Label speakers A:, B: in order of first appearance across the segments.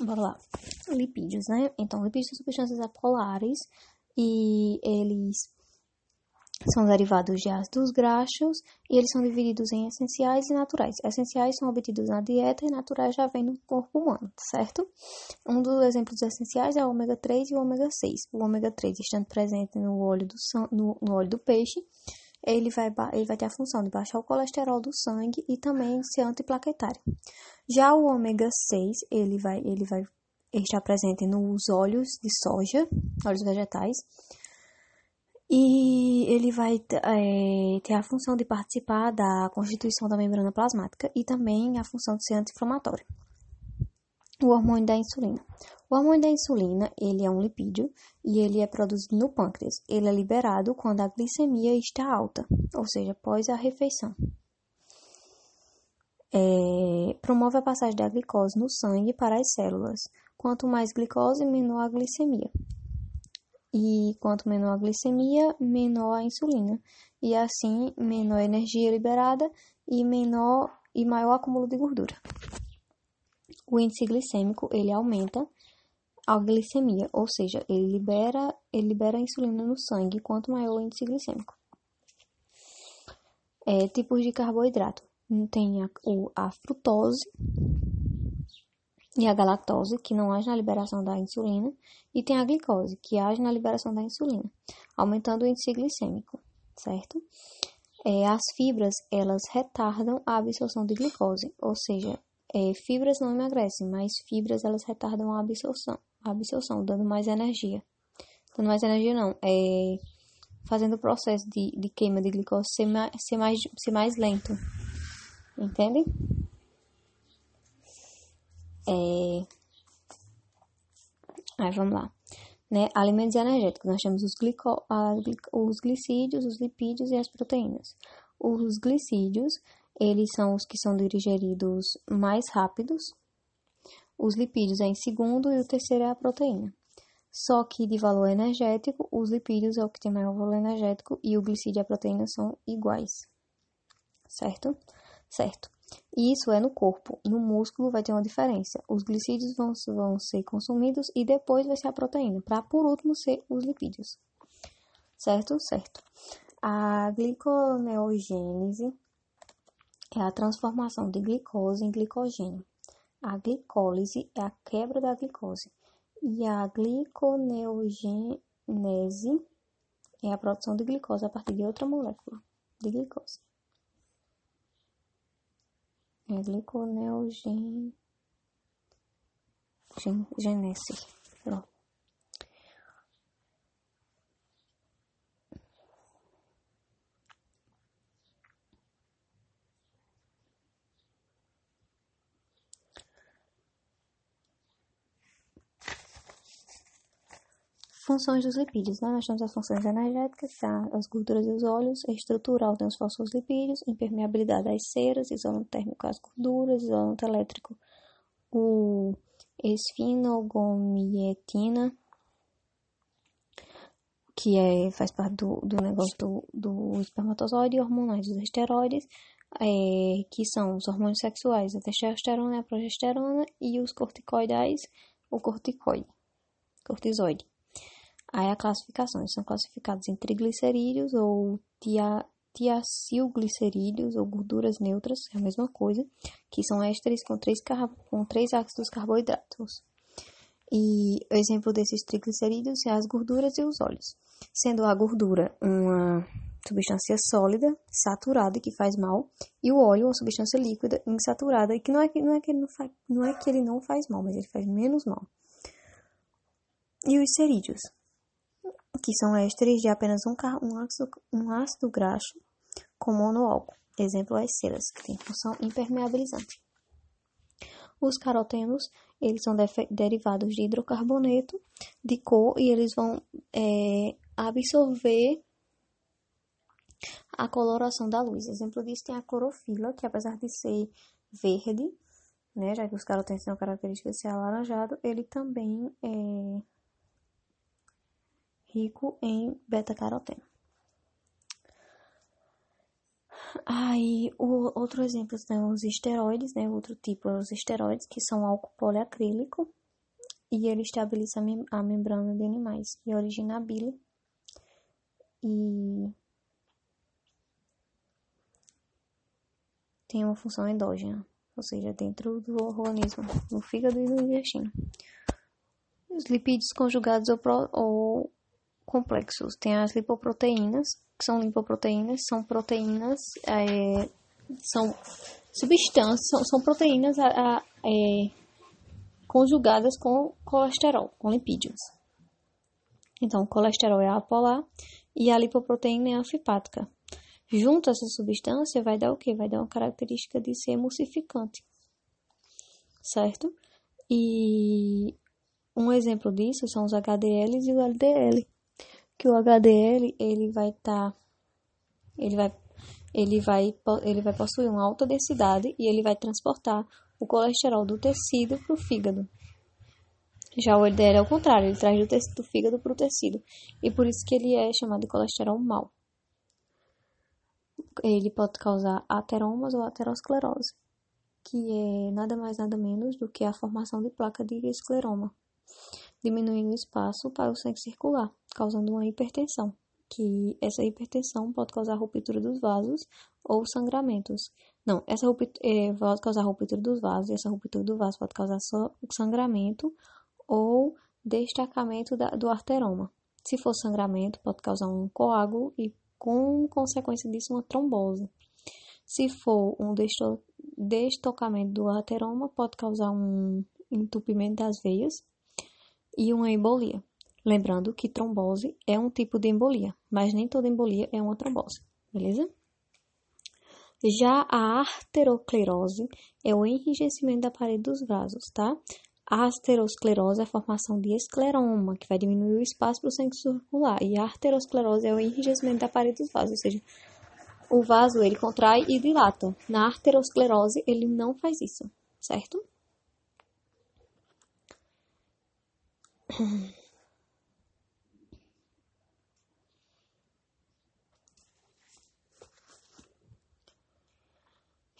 A: Bora lá. Lipídios, né? Então, lipídios são substâncias apolares e eles são derivados de ácidos graxos e eles são divididos em essenciais e naturais. Essenciais são obtidos na dieta e naturais já vêm no corpo humano, certo? Um dos exemplos essenciais é o ômega 3 e o ômega 6. O ômega 3 estando presente no óleo do, no, no óleo do peixe, ele vai, ele vai ter a função de baixar o colesterol do sangue e também ser antiplaquetário. Já o ômega 6, ele vai, ele vai estar presente nos óleos de soja, óleos vegetais, e ele vai é, ter a função de participar da constituição da membrana plasmática e também a função de ser anti-inflamatório. O hormônio da insulina. O hormônio da insulina, ele é um lipídio e ele é produzido no pâncreas. Ele é liberado quando a glicemia está alta, ou seja, após a refeição. É, promove a passagem da glicose no sangue para as células. Quanto mais glicose, menor a glicemia. E quanto menor a glicemia, menor a insulina. E assim, menor a energia liberada e menor e maior acúmulo de gordura. O índice glicêmico, ele aumenta a glicemia, ou seja, ele libera, ele libera a insulina no sangue quanto maior o índice glicêmico. É, tipos de carboidrato. Tem a, a frutose, e a galactose, que não age na liberação da insulina, e tem a glicose, que age na liberação da insulina, aumentando o índice glicêmico, certo? É, as fibras, elas retardam a absorção de glicose, ou seja, é, fibras não emagrecem, mas fibras, elas retardam a absorção, a absorção, dando mais energia. Dando mais energia não, é fazendo o processo de, de queima de glicose ser mais, ser mais, ser mais lento, entende? É... Aí vamos lá. Né? Alimentos energéticos. Nós temos os, glico... os glicídios, os lipídios e as proteínas. Os glicídios, eles são os que são digeridos mais rápidos. Os lipídios é em segundo e o terceiro é a proteína. Só que de valor energético, os lipídios é o que tem maior valor energético e o glicídio e a proteína são iguais. Certo? Certo. Isso é no corpo. No músculo vai ter uma diferença. Os glicídios vão, vão ser consumidos e depois vai ser a proteína, para por último ser os lipídios. Certo? Certo. A gliconeogênese é a transformação de glicose em glicogênio. A glicólise é a quebra da glicose. E a gliconeogênese é a produção de glicose a partir de outra molécula de glicose. É gliconeogenese. Pronto. Funções dos lipídios, né? Nós temos as funções energéticas, tá? as gorduras e os óleos, estrutural tem os fosfolipídios, impermeabilidade das ceras, isolamento térmico às gorduras, isolamento elétrico, o esfinogomietina, que é, faz parte do, do negócio do, do espermatozoide, e hormonais dos esteroides, é, que são os hormônios sexuais, a testosterona, a progesterona, e os corticoidais, o corticoide, cortisoide. Aí a classificação, são classificados em triglicerídeos ou tia, tiacilglicerídeos ou gorduras neutras, é a mesma coisa, que são ésteres com três, com três ácidos carboidratos. E o exemplo desses triglicerídeos são as gorduras e os óleos, sendo a gordura uma substância sólida, saturada, que faz mal, e o óleo uma substância líquida, insaturada, que não é que, não é que, ele, não faz, não é que ele não faz mal, mas ele faz menos mal. E os cerídeos, que são ésteres de apenas um, um, ácido, um ácido graxo com monoálcool. Exemplo, as ceras, que tem função impermeabilizante. Os carotenos, eles são derivados de hidrocarboneto de cor e eles vão é, absorver a coloração da luz. Exemplo disso tem a clorofila, que apesar de ser verde, né, já que os carotenos têm a característica de ser alaranjado, ele também é rico em beta-caroteno. Aí, o outro exemplo são os esteroides, né? Outro tipo é os esteroides, que são álcool poliacrílico, e ele estabiliza a, a membrana de animais e origina a bile e tem uma função endógena, ou seja, dentro do organismo, no fígado e no intestino. Os lipídios conjugados ou, pro, ou complexos tem as lipoproteínas, que são lipoproteínas, são proteínas, é, são substâncias, são, são proteínas a, a, é, conjugadas com colesterol, com lipídios. Então, o colesterol é apolar e a lipoproteína é anfipática. Junto a essa substância vai dar o quê? Vai dar uma característica de ser emulsificante, certo? E um exemplo disso são os HDLs e o LDL. Que o HDL ele vai estar, tá, ele vai, ele vai, ele vai possuir uma alta densidade e ele vai transportar o colesterol do tecido para o fígado. Já o LDL é o contrário, ele traz do, tecido, do fígado para o tecido. E por isso que ele é chamado de colesterol mau. Ele pode causar ateromas ou aterosclerose, que é nada mais nada menos do que a formação de placa de escleroma, diminuindo o espaço para o sangue circular, causando uma hipertensão, que essa hipertensão pode causar ruptura dos vasos ou sangramentos. Não, essa ruptura é, pode causar ruptura dos vasos, e essa ruptura do vaso pode causar sangramento ou destacamento da, do arteroma. Se for sangramento, pode causar um coágulo e, com consequência disso, uma trombose. Se for um destocamento do arteroma, pode causar um entupimento das veias e uma embolia. Lembrando que trombose é um tipo de embolia, mas nem toda embolia é uma trombose, beleza? Já a arteroclerose é o enrijecimento da parede dos vasos, tá? A aterosclerose é a formação de escleroma, que vai diminuir o espaço para o sangue circular. E a arterosclerose é o enrijecimento da parede dos vasos, ou seja, o vaso ele contrai e dilata. Na arterosclerose ele não faz isso, certo?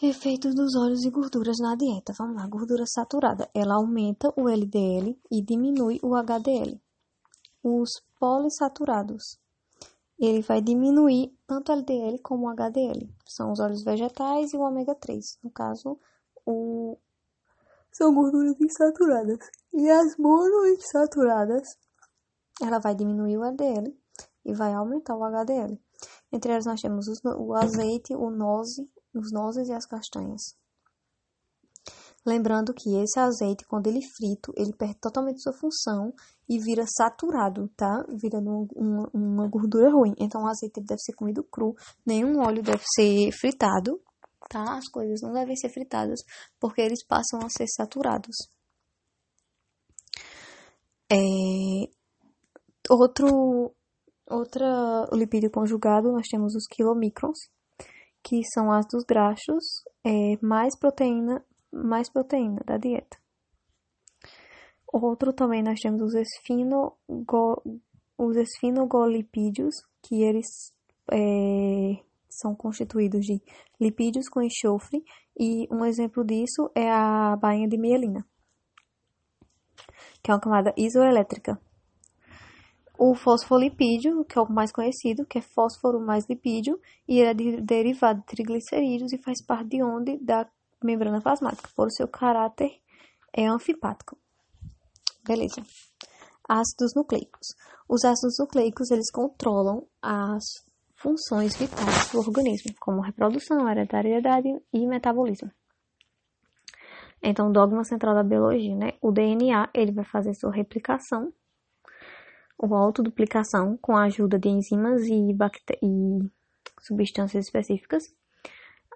A: Efeito dos óleos e gorduras na dieta. Vamos lá, gordura saturada. Ela aumenta o LDL e diminui o HDL. Os polissaturados. Ele vai diminuir tanto o LDL como o HDL. São os óleos vegetais e o ômega 3. No caso, o... são gorduras insaturadas. E as monoinsaturadas, ela vai diminuir o LDL e vai aumentar o HDL. Entre elas nós temos o azeite, o noze, os nozes e as castanhas. Lembrando que esse azeite, quando ele frito, ele perde totalmente sua função e vira saturado, tá? Vira uma, uma gordura ruim. Então, o azeite deve ser comido cru, nenhum óleo deve ser fritado, tá? As coisas não devem ser fritadas, porque eles passam a ser saturados. É... Outro, outra lipídio conjugado, nós temos os quilomicrons, que são ácidos graxos, é, mais proteína, mais proteína da dieta. Outro também nós temos os, esfinogo, os esfinogolipídios, que eles é, são constituídos de lipídios com enxofre, e um exemplo disso é a bainha de mielina, que é uma camada isoelétrica o fosfolipídio, que é o mais conhecido, que é fósforo mais lipídio, e ele é de, derivado de triglicerídeos e faz parte de onde da membrana plasmática, por seu caráter é anfipático. Beleza. Ácidos nucleicos. Os ácidos nucleicos, eles controlam as funções vitais do organismo, como reprodução, hereditariedade e metabolismo. Então, dogma central da biologia, né? O DNA, ele vai fazer sua replicação ou autoduplicação com a ajuda de enzimas e, e substâncias específicas.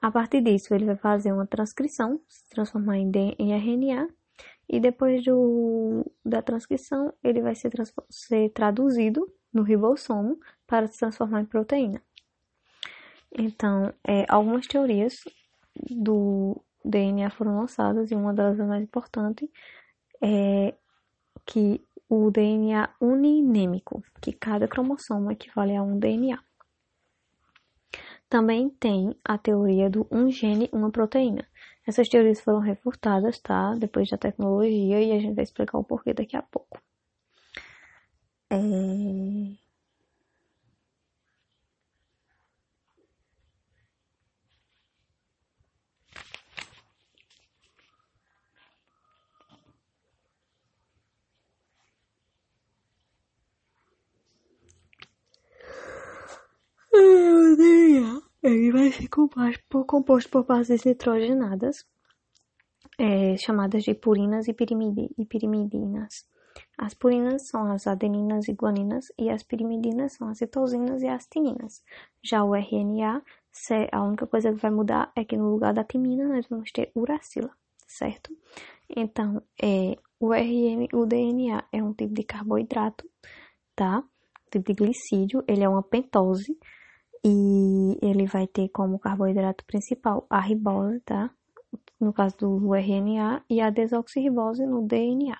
A: A partir disso, ele vai fazer uma transcrição, se transformar em, em RNA, e depois do, da transcrição, ele vai ser, ser traduzido no ribossomo para se transformar em proteína. Então, é, algumas teorias do DNA foram lançadas, e uma delas é mais importante é que o DNA uninêmico, que cada cromossomo equivale a um DNA. Também tem a teoria do um gene, uma proteína, Essas teorias foram refutadas, tá? Depois da tecnologia, e a gente vai explicar o porquê daqui a pouco. É... Ele vai ser composto por, composto por bases nitrogenadas, é, chamadas de purinas e, e pirimidinas. As purinas são as adeninas e guaninas e as pirimidinas são as citosinas e as timinas. Já o RNA, a única coisa que vai mudar é que no lugar da timina nós vamos ter uracila, certo? Então, é, o RN, o DNA é um tipo de carboidrato, tá? Um tipo de glicídio, ele é uma pentose e ele vai ter como carboidrato principal a ribose, tá? No caso do RNA, e a desoxirribose no DNA.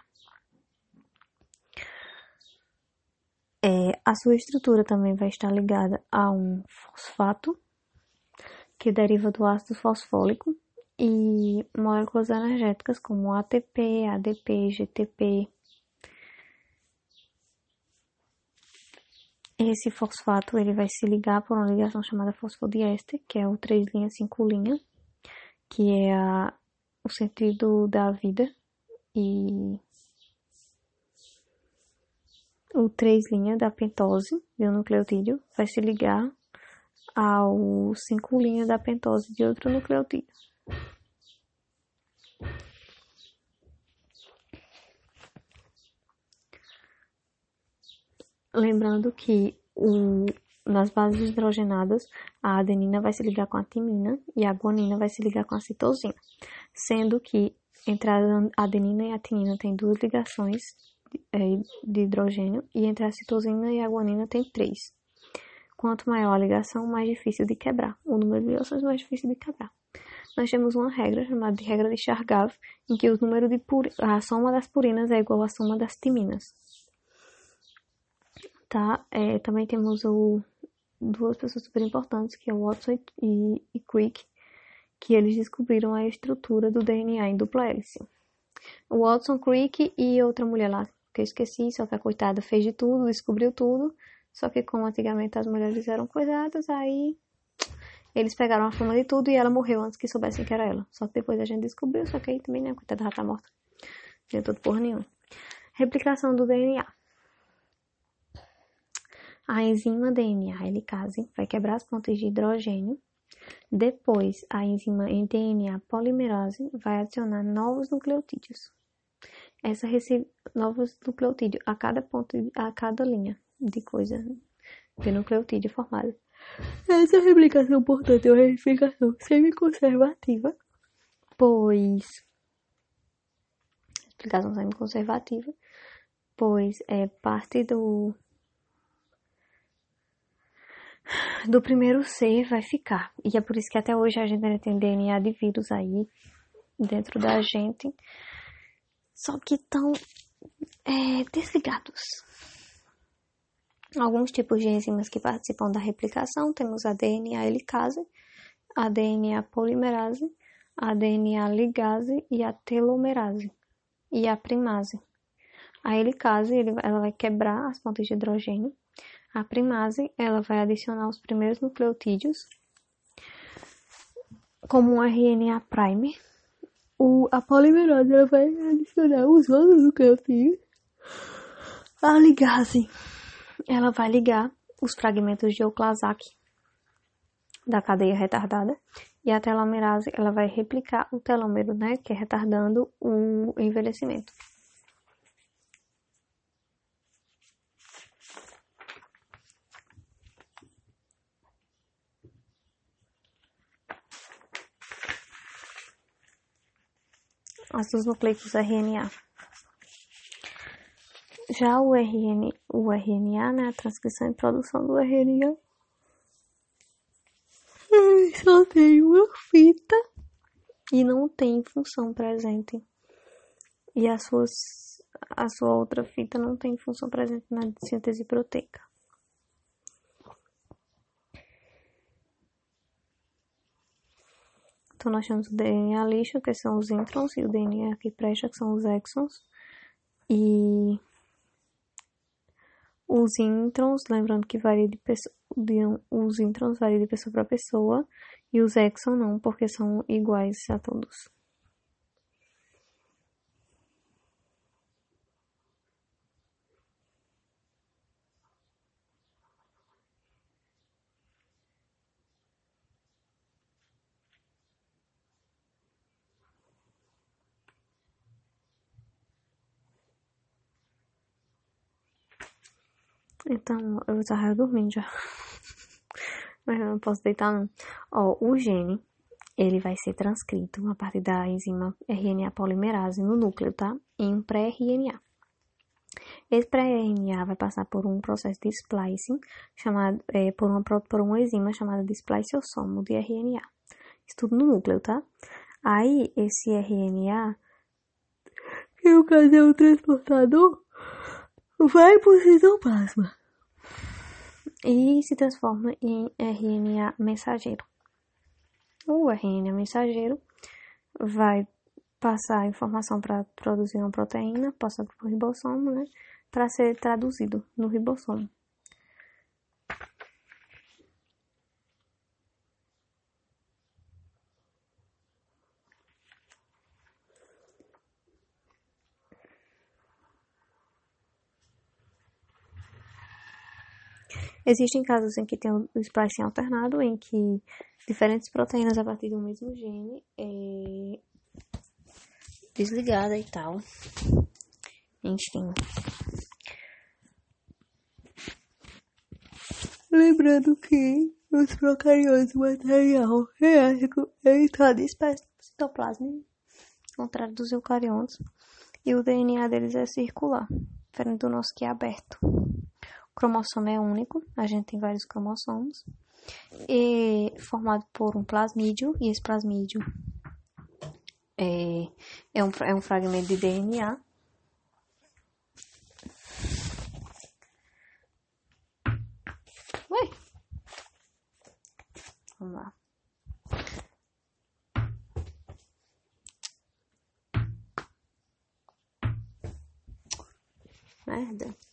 A: É, a sua estrutura também vai estar ligada a um fosfato, que deriva do ácido fosfólico, e moléculas energéticas como ATP, ADP, GTP, Esse fosfato ele vai se ligar por uma ligação chamada fosfodiéster, que é o 3 linha 5 linha, que é a, o sentido da vida e o 3' linha da pentose de um nucleotídeo vai se ligar ao 5' linha da pentose de outro nucleotídeo. Lembrando que o, nas bases hidrogenadas, a adenina vai se ligar com a timina e a guanina vai se ligar com a citosina, sendo que entre a adenina e a timina tem duas ligações é, de hidrogênio e entre a citosina e a guanina tem três. Quanto maior a ligação, mais difícil de quebrar. O número de ligações mais difícil de quebrar. Nós temos uma regra chamada de regra de Chargaff, em que o número de a soma das purinas é igual à soma das timinas tá? É, também temos o, duas pessoas super importantes, que é o Watson e, e Crick, que eles descobriram a estrutura do DNA em dupla hélice. O Watson, Crick e outra mulher lá, que eu esqueci, só que a coitada fez de tudo, descobriu tudo, só que como antigamente as mulheres eram coisadas, aí eles pegaram a fama de tudo e ela morreu antes que soubessem que era ela. Só que depois a gente descobriu, só que aí também, né, coitada, já tá morta. Não tudo porra nenhuma. Replicação do DNA. A enzima DNA helicase vai quebrar as pontes de hidrogênio. Depois, a enzima DNA polimerase vai adicionar novos nucleotídeos. Essa recebe novos nucleotídeos a cada ponto, a cada linha de coisa de nucleotídeo formado. Essa replicação, portanto, é uma replicação semi-conservativa, pois explicação semi-conservativa, pois é parte do do primeiro ser vai ficar. E é por isso que até hoje a gente ainda tem DNA de vírus aí dentro da gente. Só que estão é, desligados. Alguns tipos de enzimas que participam da replicação temos a DNA helicase, a DNA polimerase, a DNA ligase e a telomerase e a primase. A helicase ela vai quebrar as pontes de hidrogênio a primase, ela vai adicionar os primeiros nucleotídeos como um RNA primer. O, a polimerase ela vai adicionar os outros nucleotídeos. A ligase, ela vai ligar os fragmentos de Oclasac da cadeia retardada. E a telomerase, ela vai replicar o telômero, né, que é retardando o envelhecimento. Ácidos nucleicos RNA. Já o, RN, o RNA, né, a transcrição e produção do RNA, só tem uma fita e não tem função presente. E as suas, a sua outra fita não tem função presente na síntese proteica. Então, nós temos o DNA lixo, que são os introns, e o DNA que presta, que são os exons. E os introns, lembrando que varia de pessoa, os introns variam de pessoa para pessoa, e os exons não, porque são iguais a todos. Então, eu tava dormindo já. Mas eu não posso deitar não. Ó, o gene, ele vai ser transcrito a partir da enzima RNA polimerase no núcleo, tá? Em um pré-RNA. Esse pré-RNA vai passar por um processo de splicing, chamado, é, por, uma, por uma enzima chamada de spliceossomo de RNA. Isso tudo no núcleo, tá? Aí, esse RNA, que no caso é o transportador, o citoplasma e se transforma em RNA mensageiro. O RNA mensageiro vai passar a informação para produzir uma proteína, passa para o ribossomo, né, para ser traduzido no ribossomo. Existem casos em que tem o splicing alternado, em que diferentes proteínas a partir do mesmo gene é desligada e tal. Enfim. Lembrando que os procariotos material genético está disperso no citoplasma, ao contrário dos eucariontes, e o DNA deles é circular, diferente do nosso que é aberto cromossomo é único, a gente tem vários cromossomos, e formado por um plasmídio, e esse plasmídio é, é, um, é um fragmento de DNA. Ué? Vamos lá. Merda.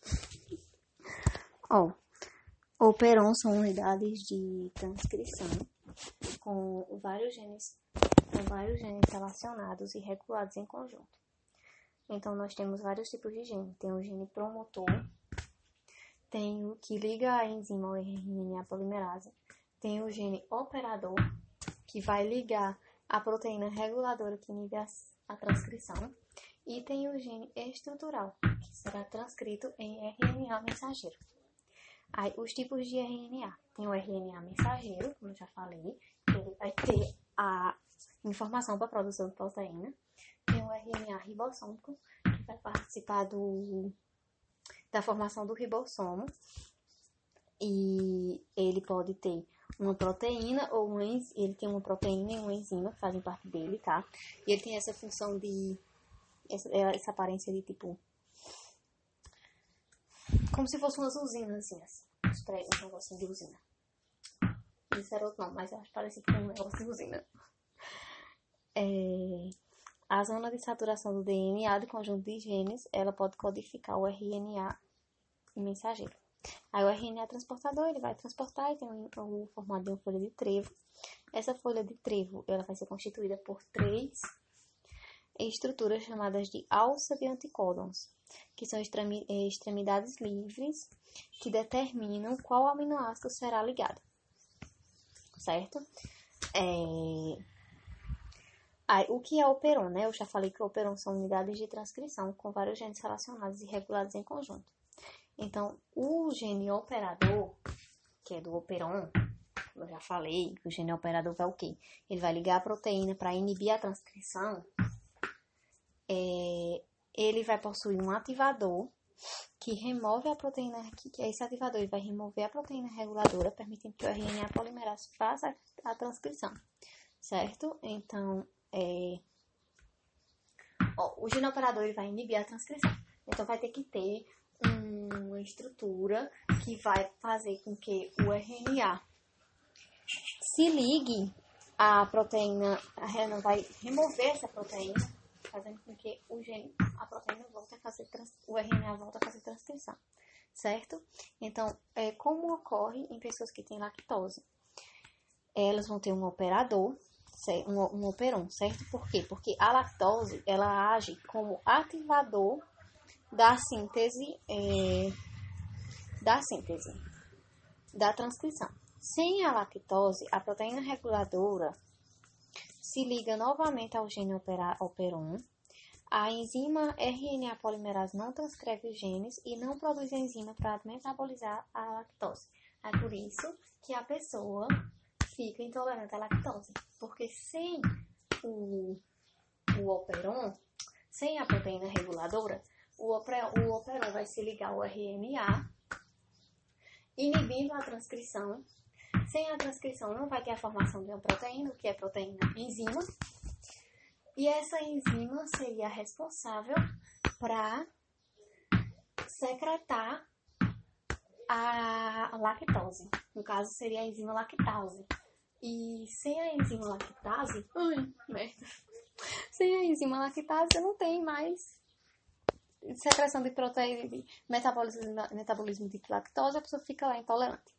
A: Ó, operon são unidades de transcrição com vários genes, com vários genes relacionados e regulados em conjunto. Então, nós temos vários tipos de gene. Tem o gene promotor, tem o que liga a enzima RNA polimerase, tem o gene operador, que vai ligar a proteína reguladora que inibe a transcrição, e tem o gene estrutural, que será transcrito em RNA mensageiro. Aí, os tipos de RNA. Tem o RNA mensageiro, como eu já falei, ele vai ter a informação para a produção de proteína. Tem o RNA ribossômico, que vai participar do, da formação do ribossomo. E ele pode ter uma proteína ou um ele tem uma proteína e uma enzima que fazem parte dele, tá? E ele tem essa função de essa, essa aparência de tipo como se fosse umas usinas, assim, os pregos, um negocinho de usina. Isso era outro nome, mas eu acho parecido com um negócio de usina. É, a zona de saturação do DNA do conjunto de genes, ela pode codificar o RNA mensageiro. Aí o RNA transportador, ele vai transportar e tem o, o formato de uma folha de trevo. Essa folha de trevo, ela vai ser constituída por três estruturas chamadas de alça de anticódons que são eh, extremidades livres que determinam qual aminoácido será ligado. Certo? É... O que é operon, né? Eu já falei que o são unidades de transcrição com vários genes relacionados e regulados em conjunto. Então, o gene operador, que é do operon, eu já falei, o gene operador vai o quê? Ele vai ligar a proteína para inibir a transcrição. É, ele vai possuir um ativador que remove a proteína, que esse ativador ele vai remover a proteína reguladora, permitindo que o RNA polimerase faça a transcrição, certo? Então, é, ó, o gene operador ele vai inibir a transcrição. Então, vai ter que ter uma estrutura que vai fazer com que o RNA se ligue a proteína, a RNA vai remover essa proteína, fazendo com que o gene, a proteína volte a fazer, o RNA volta a fazer transcrição, certo? Então, é, como ocorre em pessoas que têm lactose? Elas vão ter um operador, um, um operon, certo? Por quê? Porque a lactose, ela age como ativador da síntese, é, da síntese, da transcrição. Sem a lactose, a proteína reguladora se liga novamente ao gene operon. A enzima RNA polimerase não transcreve os genes e não produz enzima para metabolizar a lactose. É por isso que a pessoa fica intolerante à lactose, porque sem o, o operon, sem a proteína reguladora, o, o operon vai se ligar ao RNA, inibindo a transcrição sem a transcrição não vai ter a formação de uma proteína, que é proteína enzima. E essa enzima seria responsável para secretar a lactose. No caso, seria a enzima lactase. E sem a enzima lactase. Ai, merda. Sem a enzima lactase, não tem mais secreção de proteína, de metabolismo, metabolismo de lactose, a pessoa fica lá intolerante.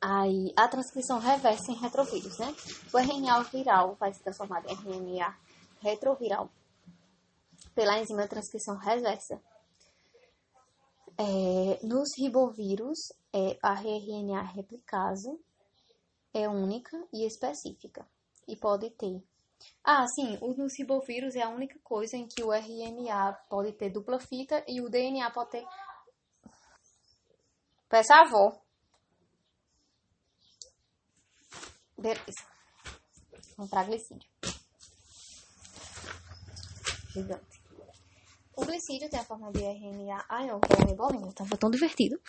A: Aí, a transcrição reversa em retrovírus, né? O RNA viral vai se transformar em RNA retroviral pela enzima de transcrição reversa. É, nos ribovírus, é, a RNA replicase é única e específica e pode ter. Ah, sim, nos ribovírus é a única coisa em que o RNA pode ter dupla fita e o DNA pode ter. Peça avó. Beleza. Para glicídio. Gigante. O glicídio tem a forma de RNA. Ai, não, que é bolinha. Tava tão divertido.